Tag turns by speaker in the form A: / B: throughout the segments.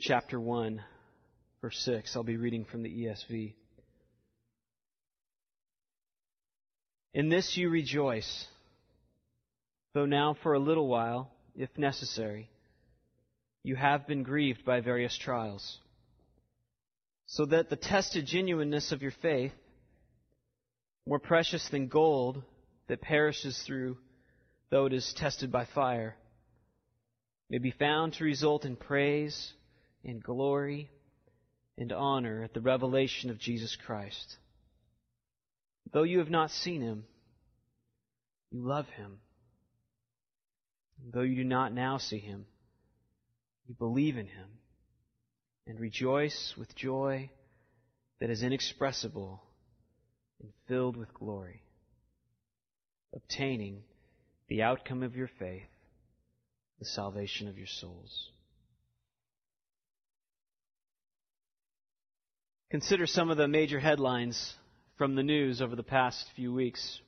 A: chapter 1, verse 6. I'll be reading from the ESV. In this you rejoice, though now for a little while, if necessary, you have been grieved by various trials, so that the tested genuineness of your faith, more precious than gold that perishes through, though it is tested by fire, may be found to result in praise and glory and honor at the revelation of Jesus Christ. Though you have not seen him, you love him. Though you do not now see him, you believe in him and rejoice with joy that is inexpressible and filled with glory, obtaining the outcome of your faith the salvation of your souls. Consider some of the major headlines from the news over the past few weeks.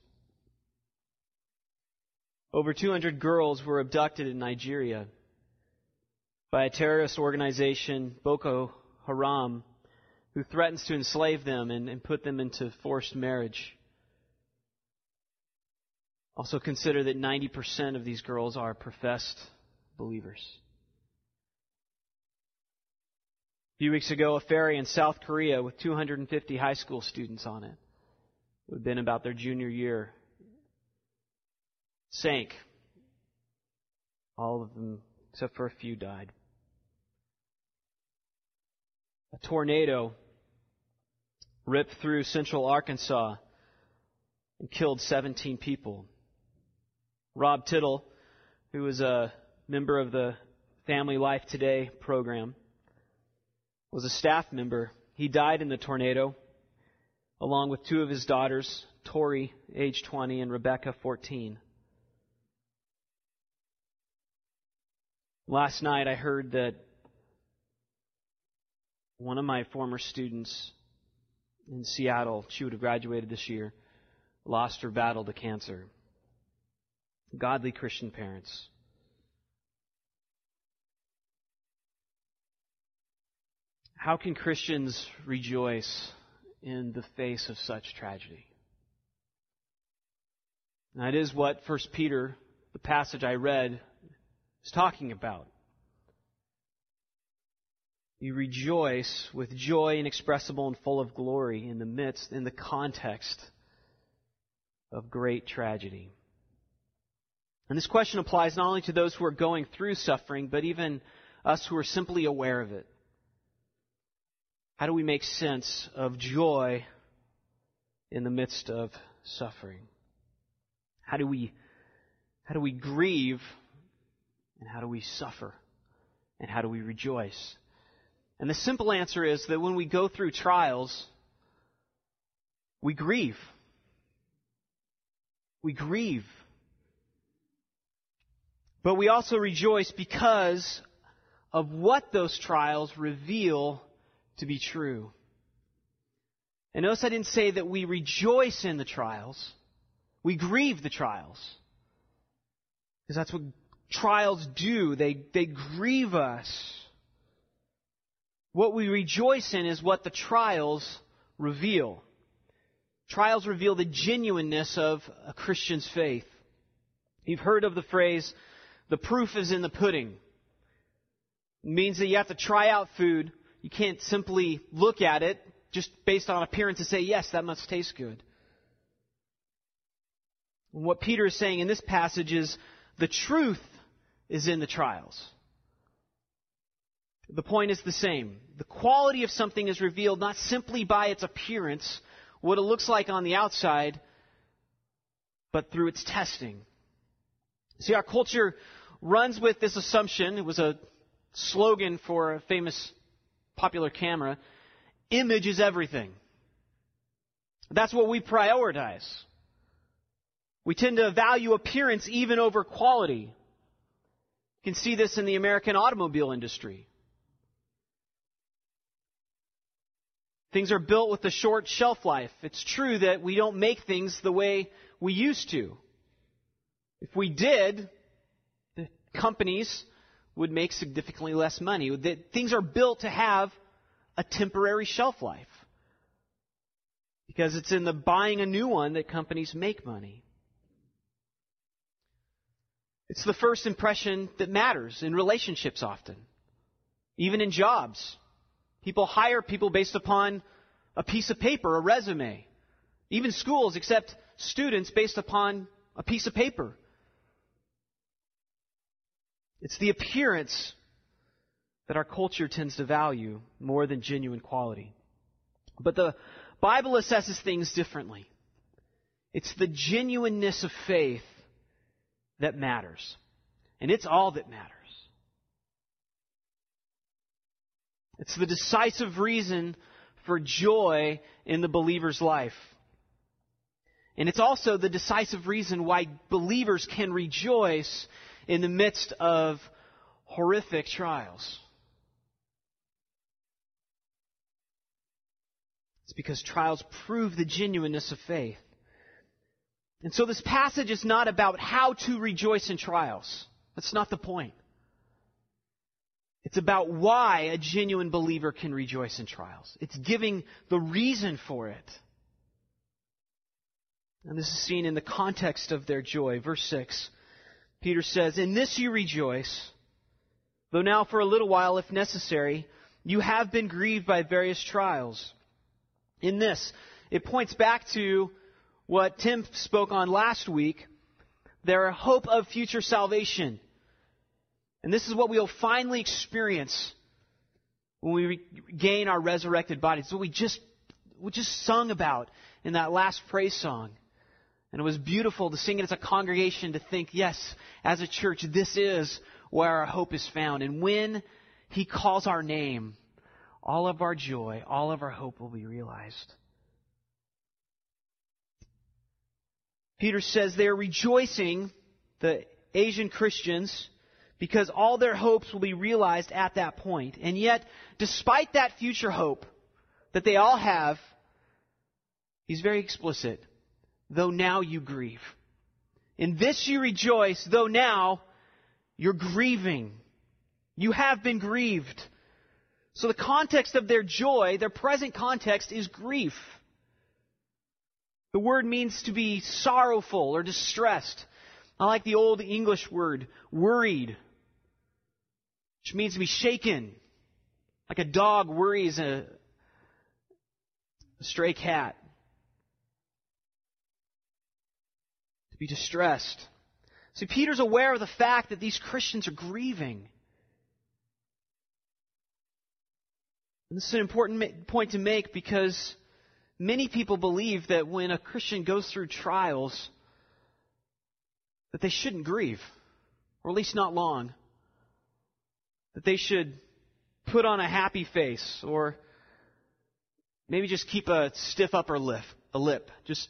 A: Over 200 girls were abducted in Nigeria by a terrorist organization, Boko Haram, who threatens to enslave them and, and put them into forced marriage. Also consider that 90% of these girls are professed believers. A few weeks ago, a ferry in South Korea with 250 high school students on it, who had been about their junior year, sank. All of them, except for a few, died. A tornado ripped through central Arkansas and killed 17 people. Rob Tittle, who was a member of the Family Life Today program, was a staff member. He died in the tornado along with two of his daughters, Tori, age 20, and Rebecca, 14. Last night I heard that one of my former students in Seattle, she would have graduated this year, lost her battle to cancer. Godly Christian parents. How can Christians rejoice in the face of such tragedy? That is what 1 Peter, the passage I read, is talking about. You rejoice with joy inexpressible and full of glory in the midst, in the context of great tragedy. And this question applies not only to those who are going through suffering, but even us who are simply aware of it. How do we make sense of joy in the midst of suffering? How do we, how do we grieve and how do we suffer? And how do we rejoice? And the simple answer is that when we go through trials, we grieve. We grieve. But we also rejoice because of what those trials reveal to be true. And notice I didn't say that we rejoice in the trials. We grieve the trials. Because that's what trials do. They, they grieve us. What we rejoice in is what the trials reveal. Trials reveal the genuineness of a Christian's faith. You've heard of the phrase, the proof is in the pudding. It means that you have to try out food you can't simply look at it just based on appearance and say, yes, that must taste good. And what Peter is saying in this passage is the truth is in the trials. The point is the same. The quality of something is revealed not simply by its appearance, what it looks like on the outside, but through its testing. See, our culture runs with this assumption. It was a slogan for a famous popular camera, image is everything. That's what we prioritize. We tend to value appearance even over quality. You can see this in the American automobile industry. Things are built with a short shelf life. It's true that we don't make things the way we used to. If we did, the companies would make significantly less money. That things are built to have a temporary shelf life. Because it's in the buying a new one that companies make money. It's the first impression that matters in relationships often. Even in jobs. People hire people based upon a piece of paper, a resume. Even schools accept students based upon a piece of paper. It's the appearance that our culture tends to value more than genuine quality. But the Bible assesses things differently. It's the genuineness of faith that matters. And it's all that matters. It's the decisive reason for joy in the believer's life. And it's also the decisive reason why believers can rejoice in the midst of horrific trials. It's because trials prove the genuineness of faith. And so this passage is not about how to rejoice in trials. That's not the point. It's about why a genuine believer can rejoice in trials. It's giving the reason for it. And this is seen in the context of their joy. Verse 6. Peter says, In this you rejoice, though now for a little while, if necessary, you have been grieved by various trials. In this, it points back to what Tim spoke on last week, their hope of future salvation. And this is what we'll finally experience when we gain our resurrected bodies. It's what we just, we just sung about in that last praise song. And it was beautiful to sing it as a congregation to think, yes, as a church, this is where our hope is found. And when He calls our name, all of our joy, all of our hope will be realized. Peter says they're rejoicing, the Asian Christians, because all their hopes will be realized at that point. And yet, despite that future hope that they all have, he's very explicit though now you grieve. In this you rejoice, though now you're grieving. You have been grieved. So the context of their joy, their present context, is grief. The word means to be sorrowful or distressed. I like the old English word, worried, which means to be shaken. Like a dog worries a, a stray cat. Be distressed. See, Peter's aware of the fact that these Christians are grieving. And this is an important point to make because many people believe that when a Christian goes through trials, that they shouldn't grieve, or at least not long. That they should put on a happy face, or maybe just keep a stiff upper lip, a lip. Just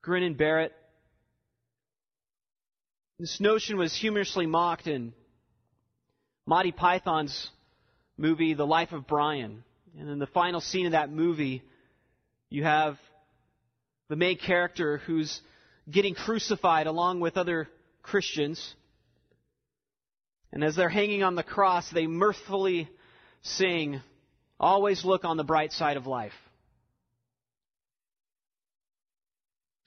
A: grin and bear it. This notion was humorously mocked in Monty Python's movie, The Life of Brian. And in the final scene of that movie, you have the main character who's getting crucified along with other Christians. And as they're hanging on the cross, they mirthfully sing, Always look on the bright side of life.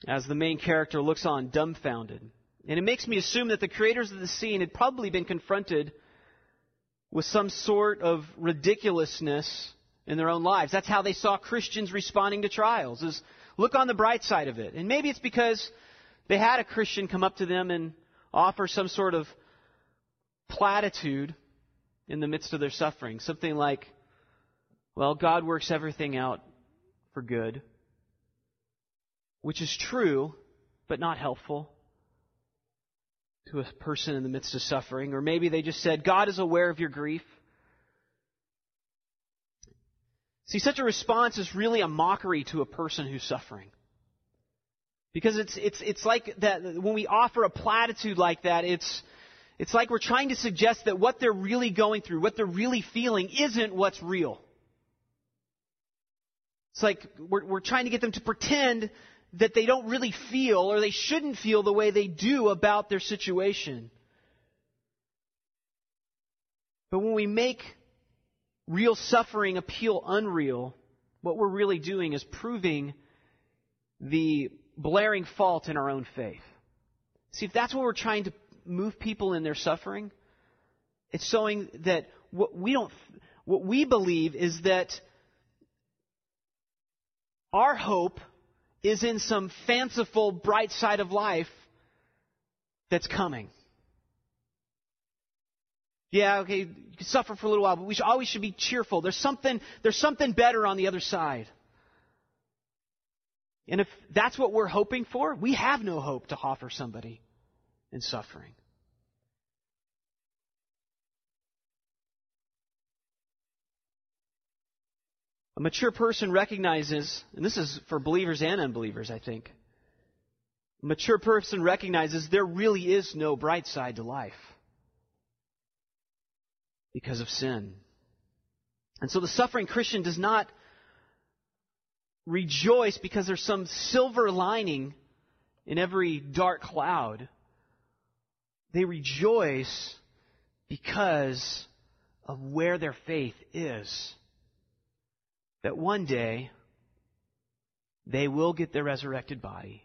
A: As the main character looks on dumbfounded. And it makes me assume that the creators of the scene had probably been confronted with some sort of ridiculousness in their own lives. That's how they saw Christians responding to trials, is look on the bright side of it. And maybe it's because they had a Christian come up to them and offer some sort of platitude in the midst of their suffering. Something like, well, God works everything out for good, which is true, but not helpful to a person in the midst of suffering. Or maybe they just said, God is aware of your grief. See, such a response is really a mockery to a person who's suffering. Because it's, it's, it's like that when we offer a platitude like that, it's, it's like we're trying to suggest that what they're really going through, what they're really feeling, isn't what's real. It's like we're, we're trying to get them to pretend that they don't really feel or they shouldn't feel the way they do about their situation. But when we make real suffering appeal unreal, what we're really doing is proving the blaring fault in our own faith. See, if that's what we're trying to move people in their suffering, it's showing that what we don't, what we believe is that our hope is in some fanciful bright side of life that's coming. Yeah, okay, you can suffer for a little while, but we should, always should be cheerful. There's something, there's something better on the other side. And if that's what we're hoping for, we have no hope to offer somebody in suffering. A mature person recognizes, and this is for believers and unbelievers, I think. A mature person recognizes there really is no bright side to life because of sin. And so the suffering Christian does not rejoice because there's some silver lining in every dark cloud. They rejoice because of where their faith is. That one day they will get their resurrected body.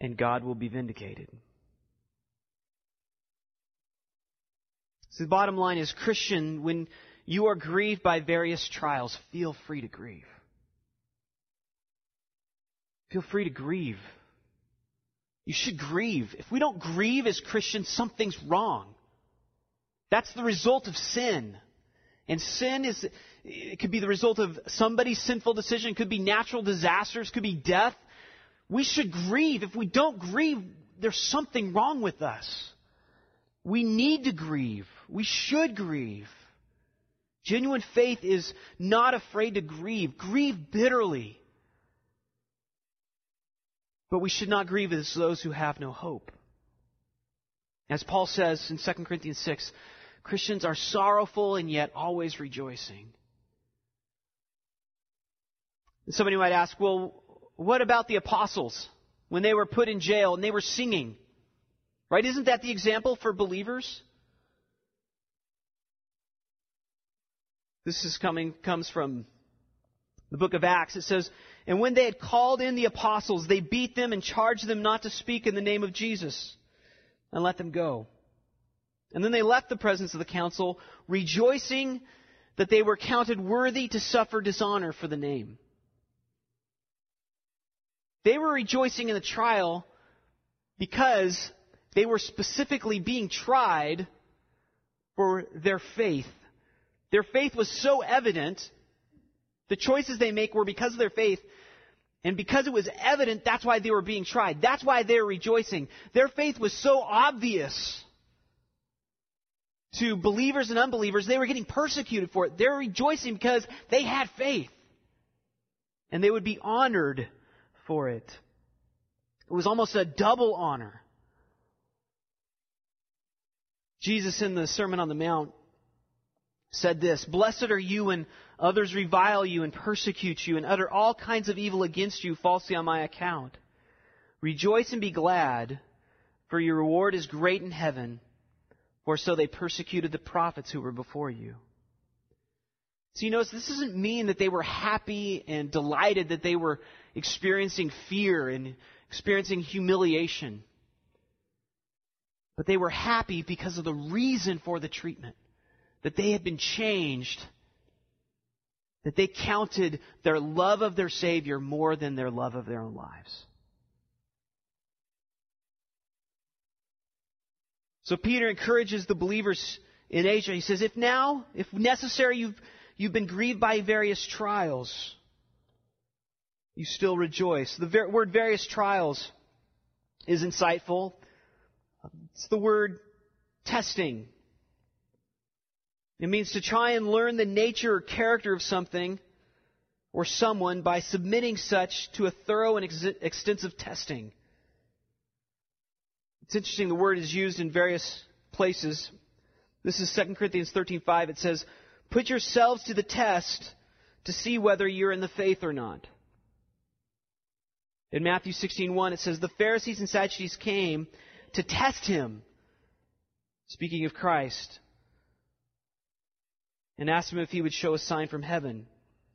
A: And God will be vindicated. So the bottom line is Christian, when you are grieved by various trials, feel free to grieve. Feel free to grieve. You should grieve. If we don't grieve as Christians, something's wrong. That's the result of sin. And sin is, it could be the result of somebody's sinful decision, could be natural disasters, could be death. We should grieve. If we don't grieve, there's something wrong with us. We need to grieve. We should grieve. Genuine faith is not afraid to grieve. Grieve bitterly. But we should not grieve as those who have no hope. As Paul says in 2 Corinthians 6, Christians are sorrowful and yet always rejoicing. And somebody might ask, well, what about the apostles when they were put in jail and they were singing? Right? Isn't that the example for believers? This is coming, comes from the book of Acts. It says, And when they had called in the apostles, they beat them and charged them not to speak in the name of Jesus and let them go. And then they left the presence of the council, rejoicing that they were counted worthy to suffer dishonor for the name. They were rejoicing in the trial because they were specifically being tried for their faith. Their faith was so evident. The choices they make were because of their faith. And because it was evident, that's why they were being tried. That's why they were rejoicing. Their faith was so obvious to believers and unbelievers, they were getting persecuted for it. They were rejoicing because they had faith. And they would be honored for it. It was almost a double honor. Jesus in the Sermon on the Mount said this Blessed are you when others revile you and persecute you and utter all kinds of evil against you falsely on my account. Rejoice and be glad, for your reward is great in heaven, for so they persecuted the prophets who were before you. So you notice this doesn't mean that they were happy and delighted that they were experiencing fear and experiencing humiliation. But they were happy because of the reason for the treatment that they had been changed, that they counted their love of their Savior more than their love of their own lives. So Peter encourages the believers in Asia. He says, if now, if necessary, you've, you've been grieved by various trials, you still rejoice. The ver- word various trials is insightful. It's the word testing. It means to try and learn the nature or character of something or someone by submitting such to a thorough and ex- extensive testing. It's interesting the word is used in various places. This is 2 Corinthians 13:5. It says, "Put yourselves to the test to see whether you're in the faith or not." In Matthew 16:1 it says, "The Pharisees and Sadducees came to test him speaking of Christ, and asked him if he would show a sign from heaven.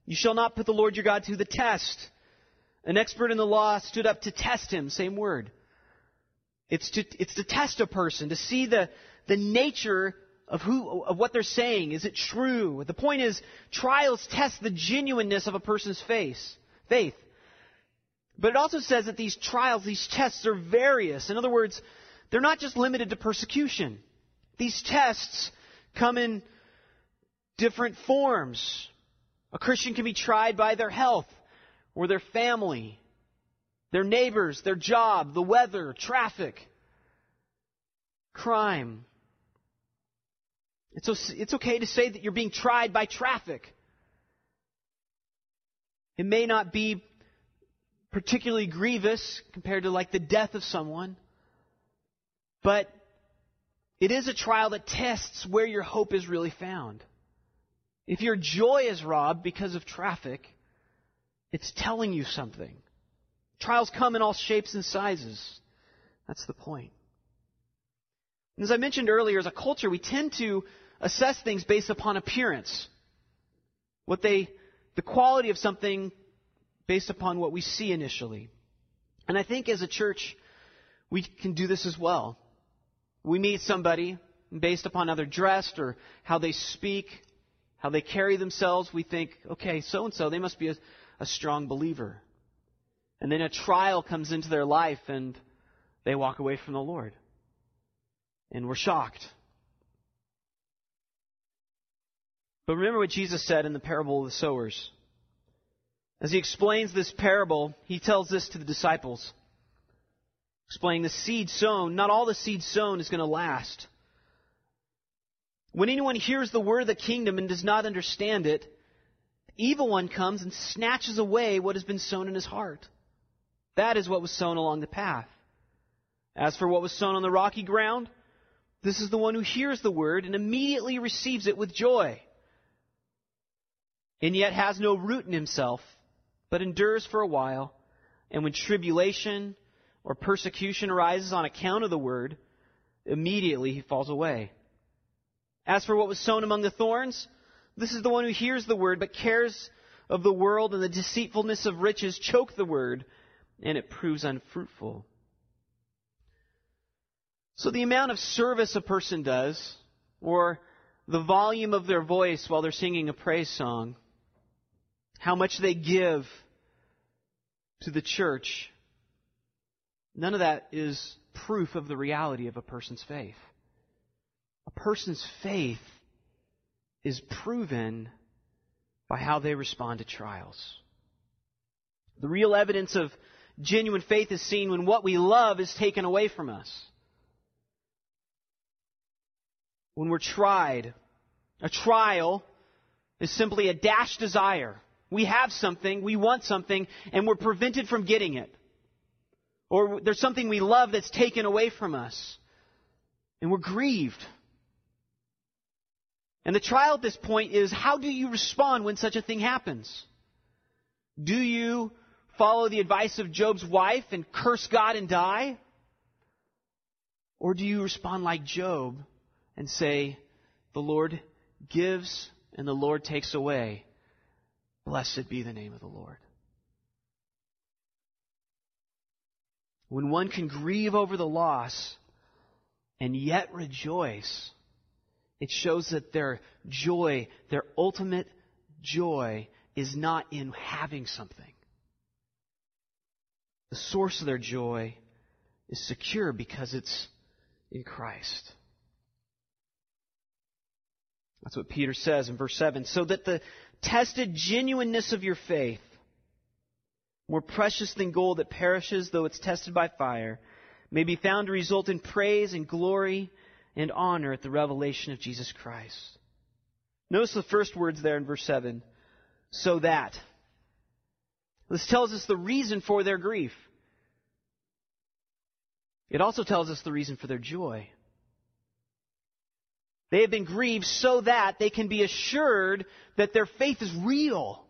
A: You shall not put the Lord your God to the test. An expert in the law stood up to test him, same word. It's to, it's to test a person, to see the, the nature of who, of what they're saying. Is it true? The point is, trials test the genuineness of a person's face, faith. But it also says that these trials, these tests are various. In other words, they're not just limited to persecution. These tests come in different forms. A Christian can be tried by their health or their family, their neighbors, their job, the weather, traffic, crime. It's, it's okay to say that you're being tried by traffic. It may not be particularly grievous compared to like the death of someone, but it is a trial that tests where your hope is really found. If your joy is robbed because of traffic, it's telling you something. Trials come in all shapes and sizes. That's the point. And as I mentioned earlier, as a culture, we tend to assess things based upon appearance. What they, the quality of something based upon what we see initially. And I think as a church, we can do this as well. We meet somebody based upon how they're dressed or how they speak how they carry themselves, we think, okay, so and so, they must be a, a strong believer. And then a trial comes into their life and they walk away from the Lord. And we're shocked. But remember what Jesus said in the parable of the sowers. As he explains this parable, he tells this to the disciples. Explaining the seed sown, not all the seed sown is going to last. When anyone hears the word of the kingdom and does not understand it, the evil one comes and snatches away what has been sown in his heart. That is what was sown along the path. As for what was sown on the rocky ground, this is the one who hears the word and immediately receives it with joy, and yet has no root in himself, but endures for a while. And when tribulation or persecution arises on account of the word, immediately he falls away. As for what was sown among the thorns, this is the one who hears the word, but cares of the world and the deceitfulness of riches choke the word, and it proves unfruitful. So the amount of service a person does, or the volume of their voice while they're singing a praise song, how much they give to the church, none of that is proof of the reality of a person's faith. A person's faith is proven by how they respond to trials. The real evidence of genuine faith is seen when what we love is taken away from us. When we're tried. A trial is simply a dashed desire. We have something, we want something, and we're prevented from getting it. Or there's something we love that's taken away from us. And we're grieved. And the trial at this point is how do you respond when such a thing happens? Do you follow the advice of Job's wife and curse God and die? Or do you respond like Job and say, The Lord gives and the Lord takes away? Blessed be the name of the Lord. When one can grieve over the loss and yet rejoice, it shows that their joy, their ultimate joy, is not in having something. The source of their joy is secure because it's in Christ. That's what Peter says in verse 7. So that the tested genuineness of your faith, more precious than gold that perishes though it's tested by fire, may be found to result in praise and glory and honor at the revelation of Jesus Christ. Notice the first words there in verse 7 so that. This tells us the reason for their grief. It also tells us the reason for their joy. They have been grieved so that they can be assured that their faith is real.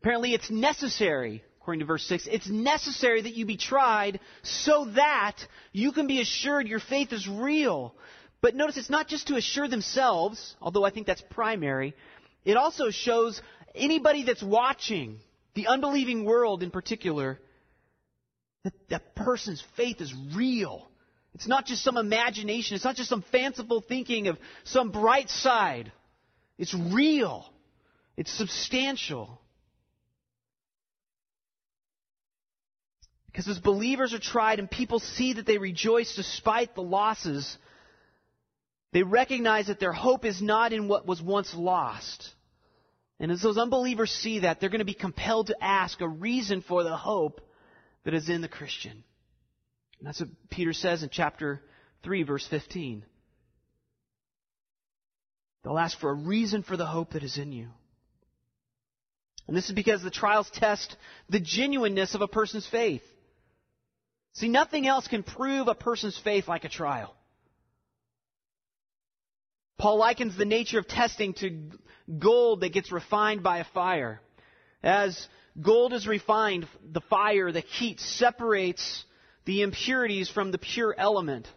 A: Apparently, it's necessary according to verse 6, it's necessary that you be tried so that you can be assured your faith is real. But notice it's not just to assure themselves, although I think that's primary. It also shows anybody that's watching, the unbelieving world in particular, that that person's faith is real. It's not just some imagination. It's not just some fanciful thinking of some bright side. It's real. It's substantial. Because as believers are tried and people see that they rejoice despite the losses, they recognize that their hope is not in what was once lost. And as those unbelievers see that, they're going to be compelled to ask a reason for the hope that is in the Christian. And that's what Peter says in chapter 3, verse 15. They'll ask for a reason for the hope that is in you. And this is because the trials test the genuineness of a person's faith. See, nothing else can prove a person's faith like a trial. Paul likens the nature of testing to gold that gets refined by a fire. As gold is refined, the fire, the heat separates the impurities from the pure element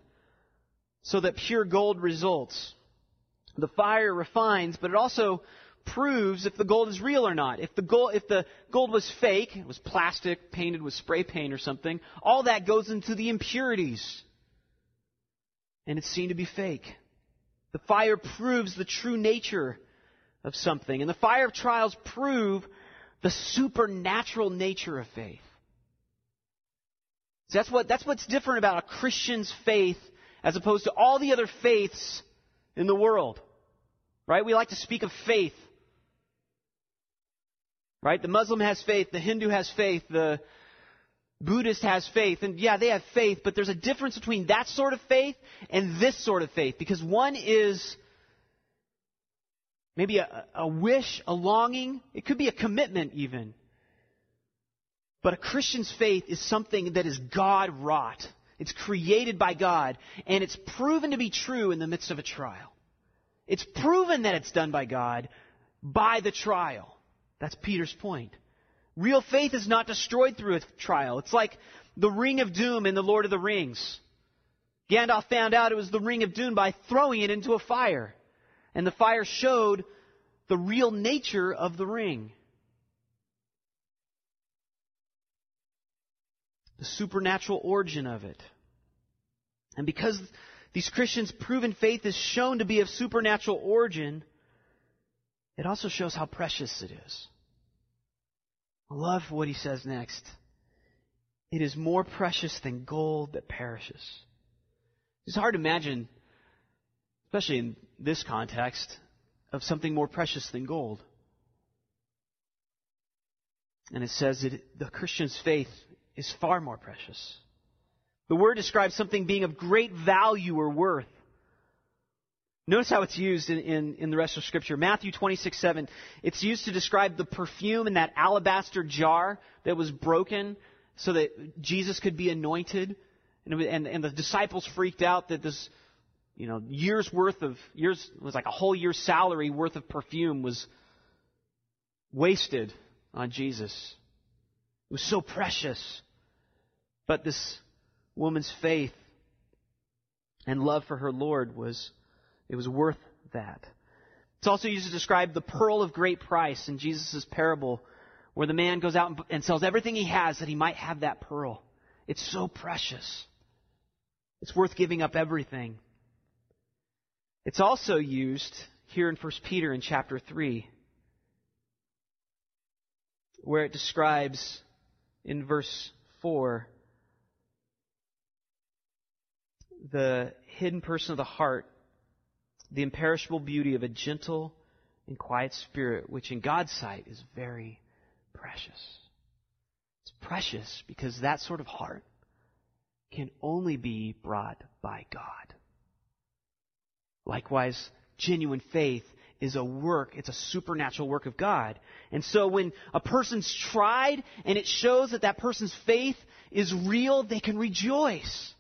A: so that pure gold results. The fire refines, but it also proves if the gold is real or not. If the gold, if the gold was fake, it was plastic painted with spray paint or something, all that goes into the impurities. And it's seen to be fake. The fire proves the true nature of something. And the fire of trials prove the supernatural nature of faith. So that's what that's what's different about a Christian's faith as opposed to all the other faiths in the world. Right? We like to speak of faith Right? The Muslim has faith, the Hindu has faith, the Buddhist has faith, and yeah, they have faith, but there's a difference between that sort of faith and this sort of faith, because one is maybe a, a wish, a longing, it could be a commitment even. But a Christian's faith is something that is God wrought. It's created by God, and it's proven to be true in the midst of a trial. It's proven that it's done by God by the trial. That's Peter's point. Real faith is not destroyed through a trial. It's like the ring of doom in The Lord of the Rings. Gandalf found out it was the ring of doom by throwing it into a fire. And the fire showed the real nature of the ring. The supernatural origin of it. And because these Christians' proven faith is shown to be of supernatural origin, it also shows how precious it is. I love what he says next. It is more precious than gold that perishes. It's hard to imagine, especially in this context, of something more precious than gold. And it says that the Christian's faith is far more precious. The word describes something being of great value or worth. Notice how it's used in, in, in, the rest of Scripture. Matthew 26, 7. It's used to describe the perfume in that alabaster jar that was broken so that Jesus could be anointed. And, and, and the disciples freaked out that this, you know, year's worth of, years, was like a whole year's salary worth of perfume was wasted on Jesus. It was so precious. But this woman's faith and love for her Lord was it was worth that. It's also used to describe the pearl of great price in Jesus' parable, where the man goes out and sells everything he has that he might have that pearl. It's so precious. It's worth giving up everything. It's also used here in 1 Peter in chapter 3, where it describes in verse 4 the hidden person of the heart the imperishable beauty of a gentle and quiet spirit, which in God's sight is very precious. It's precious because that sort of heart can only be brought by God. Likewise, genuine faith is a work, it's a supernatural work of God. And so when a person's tried and it shows that that person's faith is real, they can rejoice.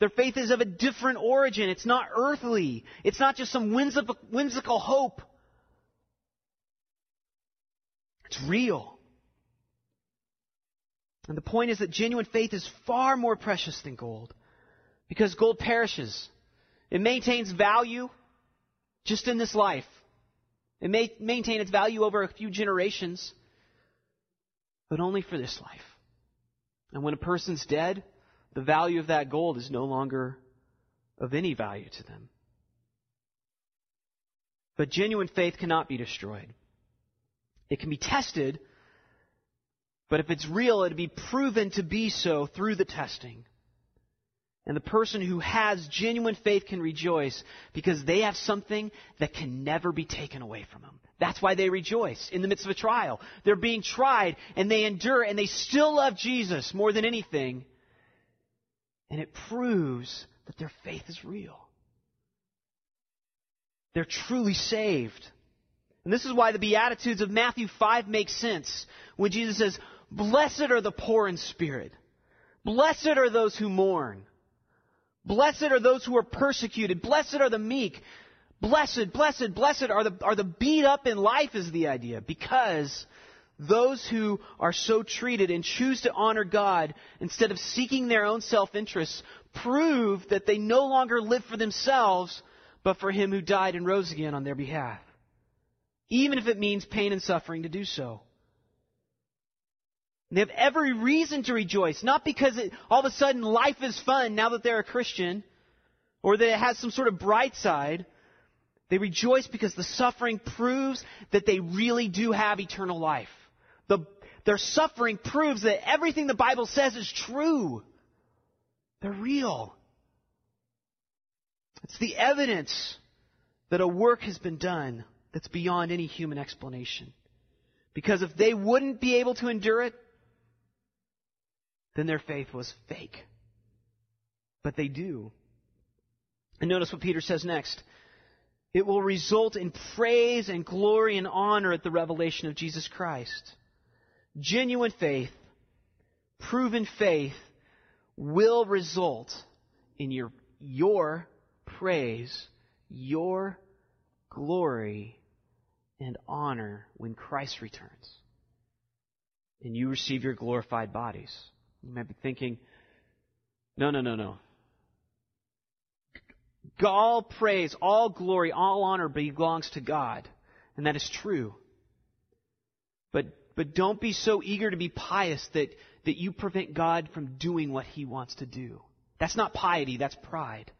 A: Their faith is of a different origin. It's not earthly. It's not just some whimsical, whimsical hope. It's real. And the point is that genuine faith is far more precious than gold because gold perishes. It maintains value just in this life. It may maintain its value over a few generations, but only for this life. And when a person's dead, the value of that gold is no longer of any value to them. But genuine faith cannot be destroyed. It can be tested, but if it's real, it'll be proven to be so through the testing. And the person who has genuine faith can rejoice because they have something that can never be taken away from them. That's why they rejoice in the midst of a trial. They're being tried and they endure and they still love Jesus more than anything. And it proves that their faith is real. They're truly saved. And this is why the Beatitudes of Matthew 5 make sense when Jesus says, Blessed are the poor in spirit. Blessed are those who mourn. Blessed are those who are persecuted. Blessed are the meek. Blessed, blessed, blessed are the, are the beat up in life is the idea. Because those who are so treated and choose to honor God instead of seeking their own self-interests prove that they no longer live for themselves, but for Him who died and rose again on their behalf. Even if it means pain and suffering to do so. They have every reason to rejoice, not because it, all of a sudden life is fun now that they're a Christian, or that it has some sort of bright side. They rejoice because the suffering proves that they really do have eternal life. The, their suffering proves that everything the Bible says is true. They're real. It's the evidence that a work has been done that's beyond any human explanation. Because if they wouldn't be able to endure it, then their faith was fake. But they do. And notice what Peter says next. It will result in praise and glory and honor at the revelation of Jesus Christ. Genuine faith, proven faith, will result in your, your praise, your glory, and honor when Christ returns. And you receive your glorified bodies. You might be thinking, no, no, no, no. All praise, all glory, all honor belongs to God. And that is true. But, but don't be so eager to be pious that, that you prevent God from doing what He wants to do. That's not piety, that's pride.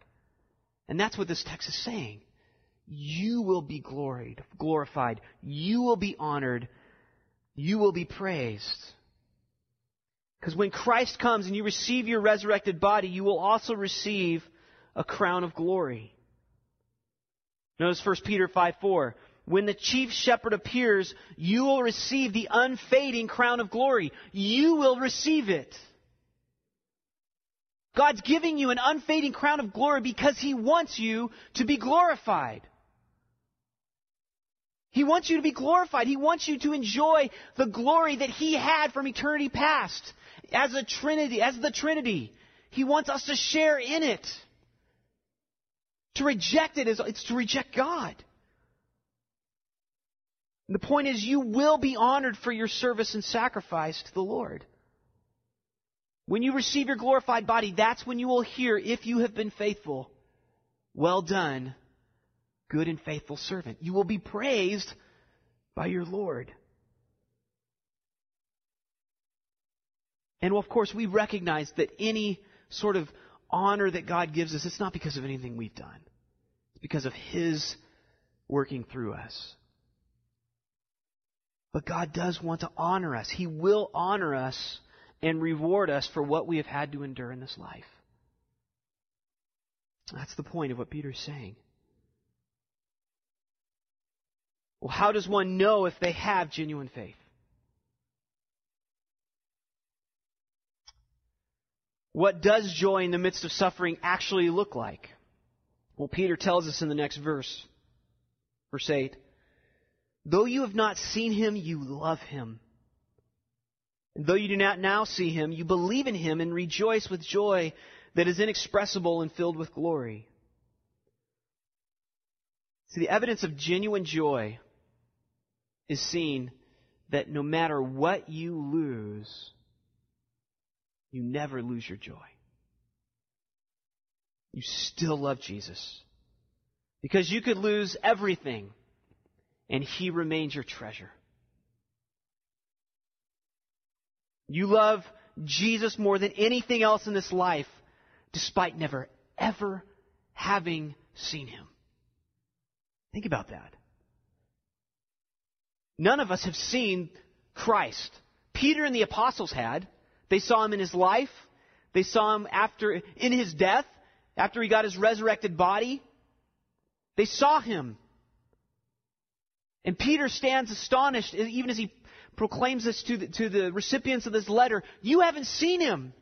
A: And that's what this text is saying. You will be gloried, glorified. You will be honored. You will be praised. Because when Christ comes and you receive your resurrected body, you will also receive a crown of glory. Notice 1 Peter 5 4. When the chief shepherd appears, you will receive the unfading crown of glory. You will receive it. God's giving you an unfading crown of glory because He wants you to be glorified. He wants you to be glorified. He wants you to enjoy the glory that He had from eternity past as a Trinity, as the Trinity. He wants us to share in it. To reject it is it's to reject God. And the point is, you will be honored for your service and sacrifice to the Lord. When you receive your glorified body, that's when you will hear, if you have been faithful, well done, good and faithful servant. You will be praised by your Lord. And of course, we recognize that any sort of honor that God gives us, it's not because of anything we've done. It's because of His working through us. But God does want to honor us. He will honor us and reward us for what we have had to endure in this life. That's the point of what Peter's saying. Well, how does one know if they have genuine faith? What does joy in the midst of suffering actually look like? Well, Peter tells us in the next verse, verse 8, Though you have not seen him, you love him. And though you do not now see him, you believe in him and rejoice with joy that is inexpressible and filled with glory. See, the evidence of genuine joy is seen that no matter what you lose, you never lose your joy. You still love Jesus. Because you could lose everything, and He remains your treasure. You love Jesus more than anything else in this life, despite never, ever having seen Him. Think about that. None of us have seen Christ. Peter and the apostles had. They saw him in his life. They saw him after, in his death, after he got his resurrected body. They saw him. And Peter stands astonished, even as he proclaims this to the, to the recipients of this letter. You haven't seen him.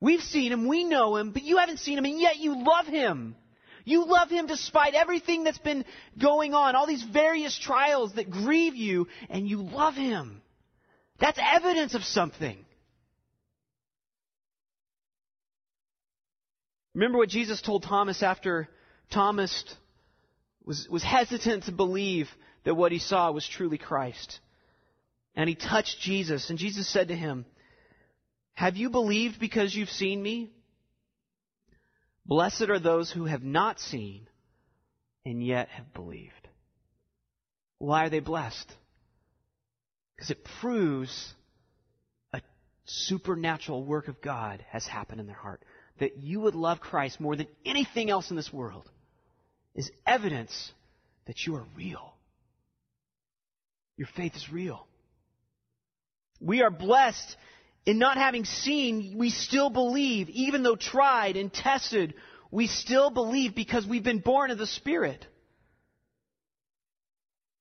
A: We've seen him, we know him, but you haven't seen him, and yet you love him. You love him despite everything that's been going on, all these various trials that grieve you, and you love him. That's evidence of something. Remember what Jesus told Thomas after Thomas was, was hesitant to believe that what he saw was truly Christ. And he touched Jesus, and Jesus said to him, Have you believed because you've seen me? Blessed are those who have not seen and yet have believed. Why are they blessed? Because it proves a supernatural work of God has happened in their heart. That you would love Christ more than anything else in this world is evidence that you are real. Your faith is real. We are blessed in not having seen, we still believe, even though tried and tested, we still believe because we've been born of the Spirit.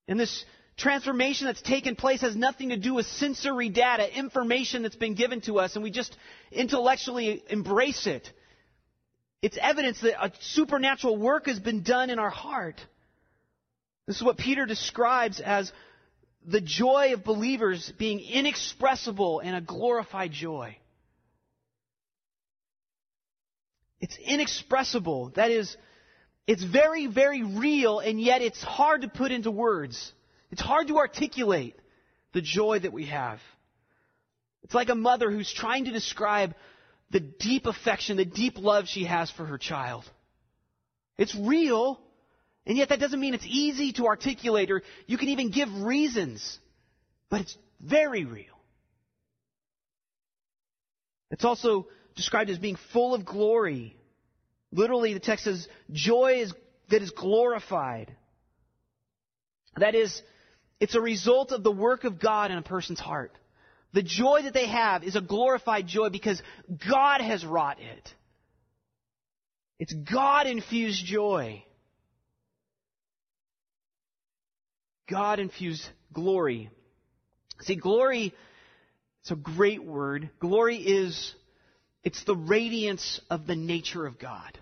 A: And this transformation that's taken place has nothing to do with sensory data, information that's been given to us, and we just intellectually embrace it. It's evidence that a supernatural work has been done in our heart. This is what Peter describes as the joy of believers being inexpressible and a glorified joy. It's inexpressible. That is, it's very, very real, and yet it's hard to put into words. It's hard to articulate the joy that we have. It's like a mother who's trying to describe the deep affection, the deep love she has for her child. It's real, and yet that doesn't mean it's easy to articulate or you can even give reasons. But it's very real. It's also described as being full of glory. Literally, the text says, joy is, that is glorified. That is, it's a result of the work of God in a person's heart. The joy that they have is a glorified joy because God has wrought it. It's God infused joy. God infused glory. See, glory, it's a great word. Glory is, it's the radiance of the nature of God.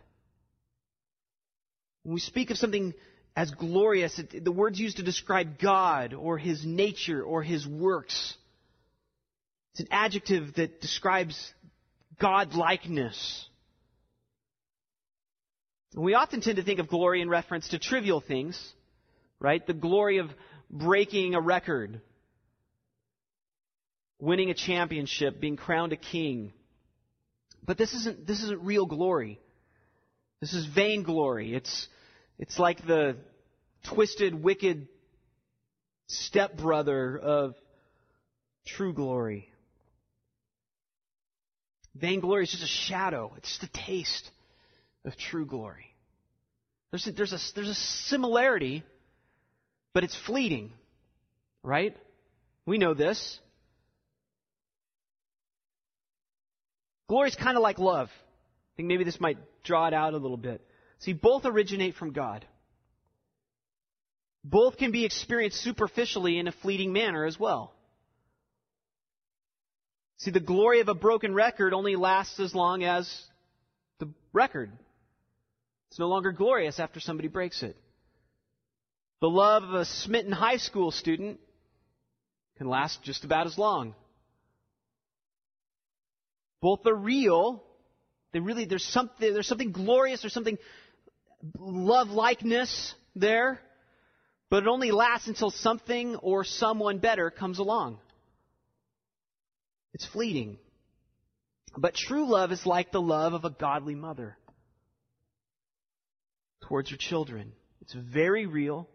A: When we speak of something as glorious, it, the word's used to describe God or His nature or His works. It's an adjective that describes God likeness. We often tend to think of glory in reference to trivial things, right? The glory of breaking a record, winning a championship, being crowned a king. But this isn't, this isn't real glory. This is vainglory. It's, it's like the twisted, wicked stepbrother of true glory. Vainglory is just a shadow. It's just a taste of true glory. There's a, there's a, there's a similarity, but it's fleeting, right? We know this. Glory is kind of like love. I think maybe this might draw it out a little bit. See, both originate from God. Both can be experienced superficially in a fleeting manner as well. See, the glory of a broken record only lasts as long as the record. It's no longer glorious after somebody breaks it. The love of a smitten high school student can last just about as long. Both are real. They really, there's something, there's something glorious, there's something love likeness there, but it only lasts until something or someone better comes along. It's fleeting. But true love is like the love of a godly mother towards her children. It's very real.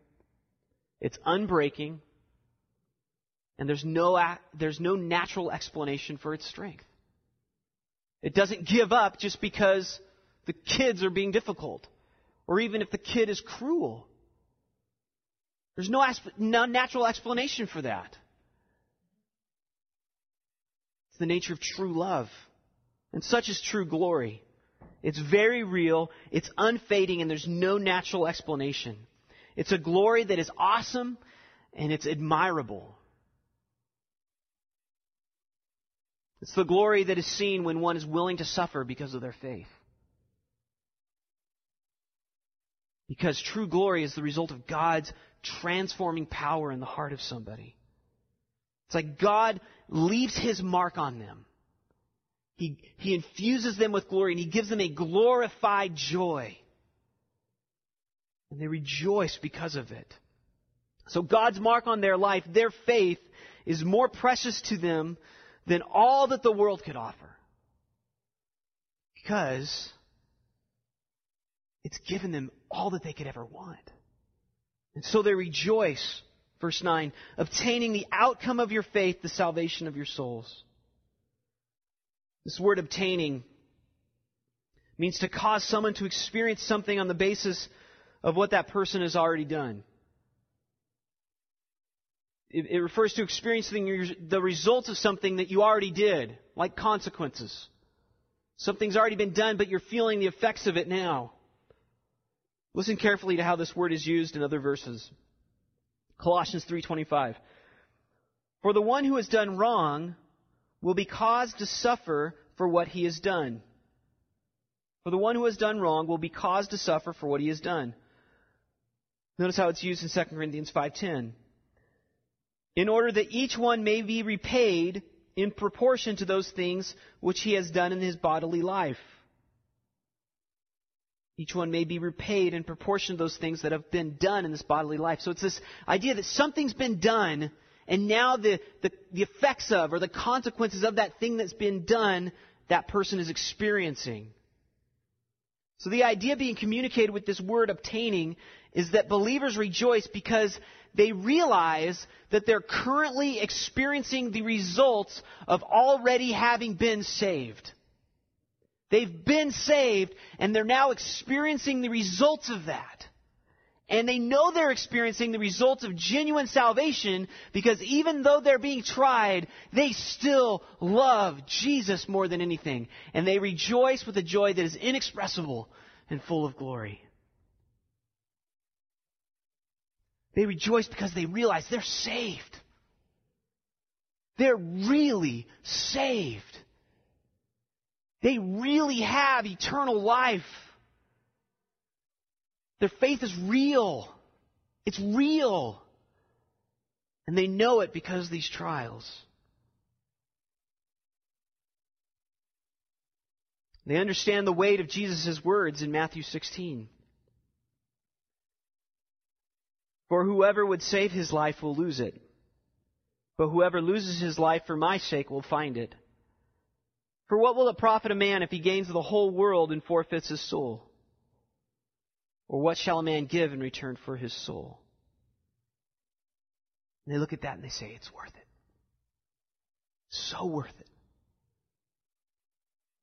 A: It's unbreaking. And there's no, there's no natural explanation for its strength. It doesn't give up just because the kids are being difficult, or even if the kid is cruel. There's no, no natural explanation for that. It's the nature of true love. And such is true glory. It's very real, it's unfading, and there's no natural explanation. It's a glory that is awesome and it's admirable. It's the glory that is seen when one is willing to suffer because of their faith. Because true glory is the result of God's transforming power in the heart of somebody. It's like God leaves his mark on them. He, he infuses them with glory and he gives them a glorified joy. And they rejoice because of it. So God's mark on their life, their faith, is more precious to them than all that the world could offer. Because it's given them all that they could ever want. And so they rejoice, verse 9, obtaining the outcome of your faith, the salvation of your souls. This word obtaining means to cause someone to experience something on the basis of what that person has already done. It, it refers to experiencing the results of something that you already did, like consequences. Something's already been done, but you're feeling the effects of it now. Listen carefully to how this word is used in other verses. Colossians 3:25. For the one who has done wrong will be caused to suffer for what he has done. For the one who has done wrong will be caused to suffer for what he has done. Notice how it's used in 2 Corinthians 5:10. In order that each one may be repaid in proportion to those things which he has done in his bodily life. Each one may be repaid in proportion to those things that have been done in this bodily life. So it's this idea that something's been done, and now the, the, the effects of or the consequences of that thing that's been done, that person is experiencing. So the idea being communicated with this word obtaining is that believers rejoice because they realize that they're currently experiencing the results of already having been saved. They've been saved and they're now experiencing the results of that. And they know they're experiencing the results of genuine salvation because even though they're being tried, they still love Jesus more than anything. And they rejoice with a joy that is inexpressible and full of glory. They rejoice because they realize they're saved. They're really saved. They really have eternal life. Their faith is real. It's real. And they know it because of these trials. They understand the weight of Jesus' words in Matthew 16. For whoever would save his life will lose it. But whoever loses his life for my sake will find it. For what will it profit a man if he gains the whole world and forfeits his soul? Or what shall a man give in return for his soul? And they look at that and they say, it's worth it. So worth it.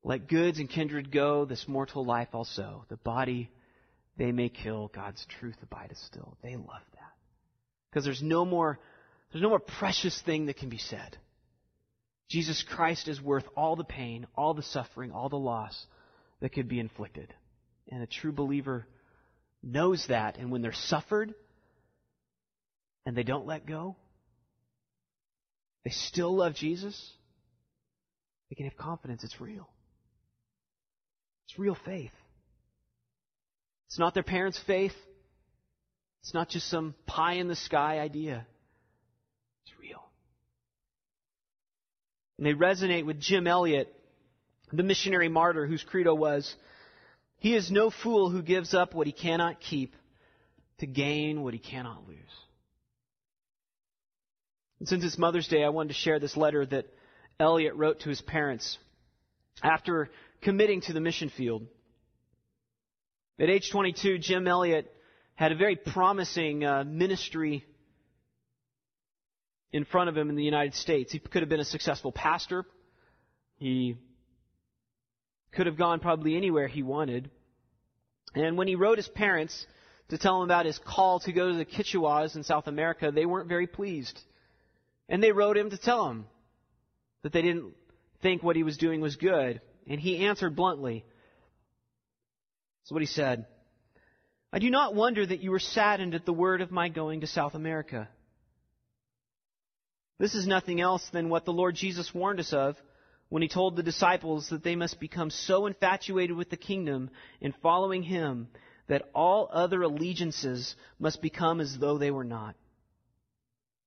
A: Let goods and kindred go, this mortal life also. The body they may kill, God's truth abideth still. They love. Because there's no more, there's no more precious thing that can be said. Jesus Christ is worth all the pain, all the suffering, all the loss that could be inflicted. And a true believer knows that. And when they're suffered and they don't let go, they still love Jesus, they can have confidence it's real. It's real faith. It's not their parents' faith. It's not just some pie in the sky idea. It's real. And they resonate with Jim Elliot, the missionary martyr whose credo was, He is no fool who gives up what he cannot keep to gain what he cannot lose. And since it's Mother's Day, I wanted to share this letter that Elliot wrote to his parents after committing to the mission field. At age 22, Jim Elliot had a very promising uh, ministry in front of him in the United States. He could have been a successful pastor. He could have gone probably anywhere he wanted. And when he wrote his parents to tell them about his call to go to the Kichwas in South America, they weren't very pleased. And they wrote him to tell him that they didn't think what he was doing was good. And he answered bluntly. That's what he said. I do not wonder that you were saddened at the word of my going to South America. This is nothing else than what the Lord Jesus warned us of when he told the disciples that they must become so infatuated with the kingdom in following him that all other allegiances must become as though they were not.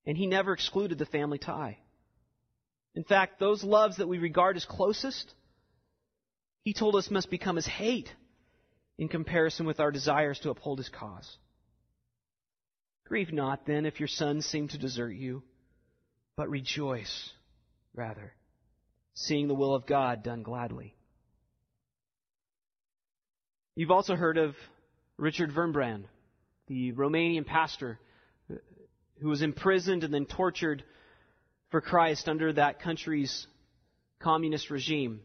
A: And he never excluded the family tie. In fact, those loves that we regard as closest, he told us must become as hate in comparison with our desires to uphold his cause. Grieve not then if your sons seem to desert you, but rejoice rather, seeing the will of God done gladly. You've also heard of Richard Wurmbrand, the Romanian pastor who was imprisoned and then tortured for Christ under that country's communist regime.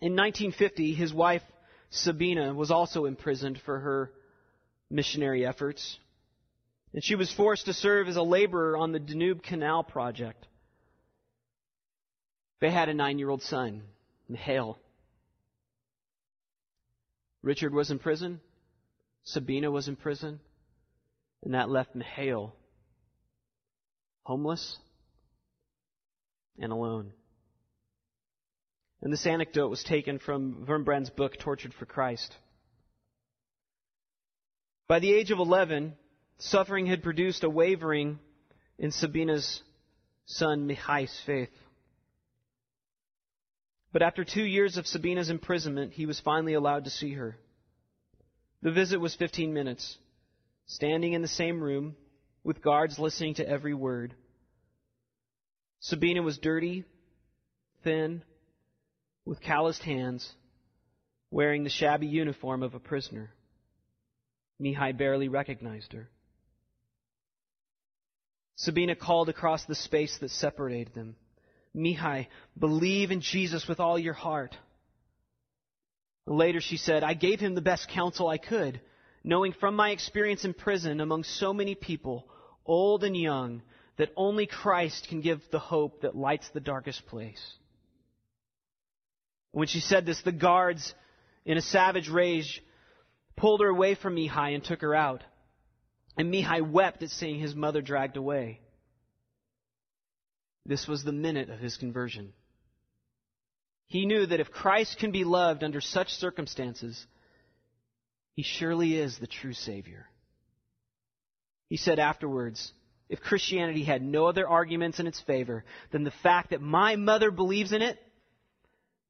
A: In 1950, his wife Sabina was also imprisoned for her missionary efforts. And she was forced to serve as a laborer on the Danube Canal project. They had a nine year old son, Mihail. Richard was in prison. Sabina was in prison. And that left Mihail homeless and alone. And this anecdote was taken from Wurmbrand's book, Tortured for Christ. By the age of 11, suffering had produced a wavering in Sabina's son Mihai's faith. But after two years of Sabina's imprisonment, he was finally allowed to see her. The visit was 15 minutes, standing in the same room, with guards listening to every word. Sabina was dirty, thin, with calloused hands, wearing the shabby uniform of a prisoner. Mihai barely recognized her. Sabina called across the space that separated them. Mihai, believe in Jesus with all your heart. Later she said, I gave him the best counsel I could, knowing from my experience in prison among so many people, old and young, that only Christ can give the hope that lights the darkest place. When she said this, the guards, in a savage rage, pulled her away from Mihai and took her out. And Mihai wept at seeing his mother dragged away. This was the minute of his conversion. He knew that if Christ can be loved under such circumstances, he surely is the true Savior. He said afterwards, if Christianity had no other arguments in its favor than the fact that my mother believes in it,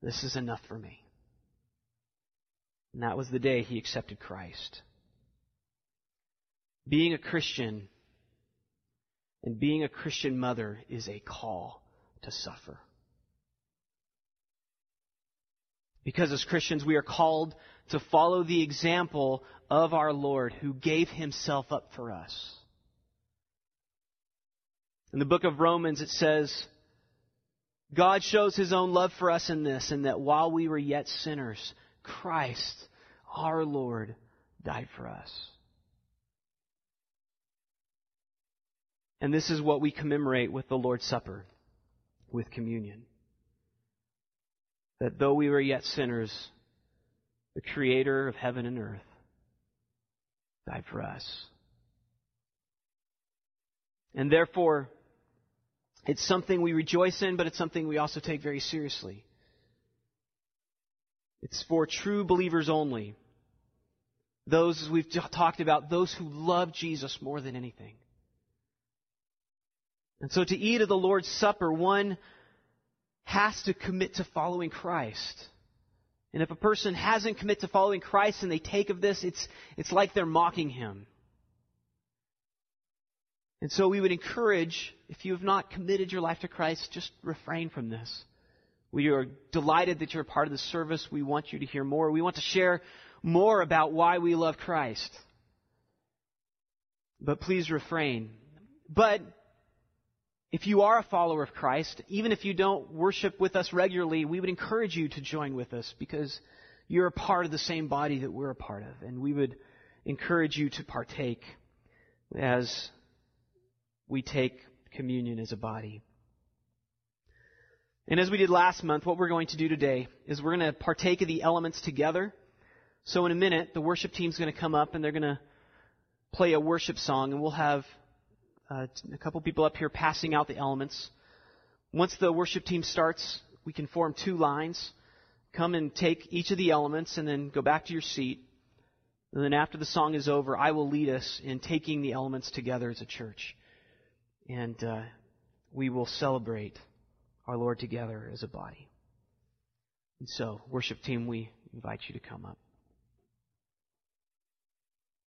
A: this is enough for me. And that was the day he accepted Christ. Being a Christian and being a Christian mother is a call to suffer. Because as Christians, we are called to follow the example of our Lord who gave himself up for us. In the book of Romans, it says, God shows his own love for us in this, in that while we were yet sinners, Christ, our Lord, died for us. And this is what we commemorate with the Lord's Supper, with communion. That though we were yet sinners, the Creator of heaven and earth died for us. And therefore, it's something we rejoice in, but it's something we also take very seriously. It's for true believers only. Those, as we've talked about, those who love Jesus more than anything. And so to eat of the Lord's Supper, one has to commit to following Christ. And if a person hasn't committed to following Christ and they take of this, it's, it's like they're mocking him. And so we would encourage, if you have not committed your life to Christ, just refrain from this. We are delighted that you're a part of the service. We want you to hear more. We want to share more about why we love Christ. But please refrain. But if you are a follower of Christ, even if you don't worship with us regularly, we would encourage you to join with us because you're a part of the same body that we're a part of. And we would encourage you to partake as we take communion as a body. And as we did last month, what we're going to do today is we're going to partake of the elements together. So in a minute, the worship team's going to come up and they're going to play a worship song, and we'll have uh, a couple people up here passing out the elements. Once the worship team starts, we can form two lines. Come and take each of the elements and then go back to your seat. And then after the song is over, I will lead us in taking the elements together as a church. And uh, we will celebrate our Lord together as a body. And so, worship team, we invite you to come up.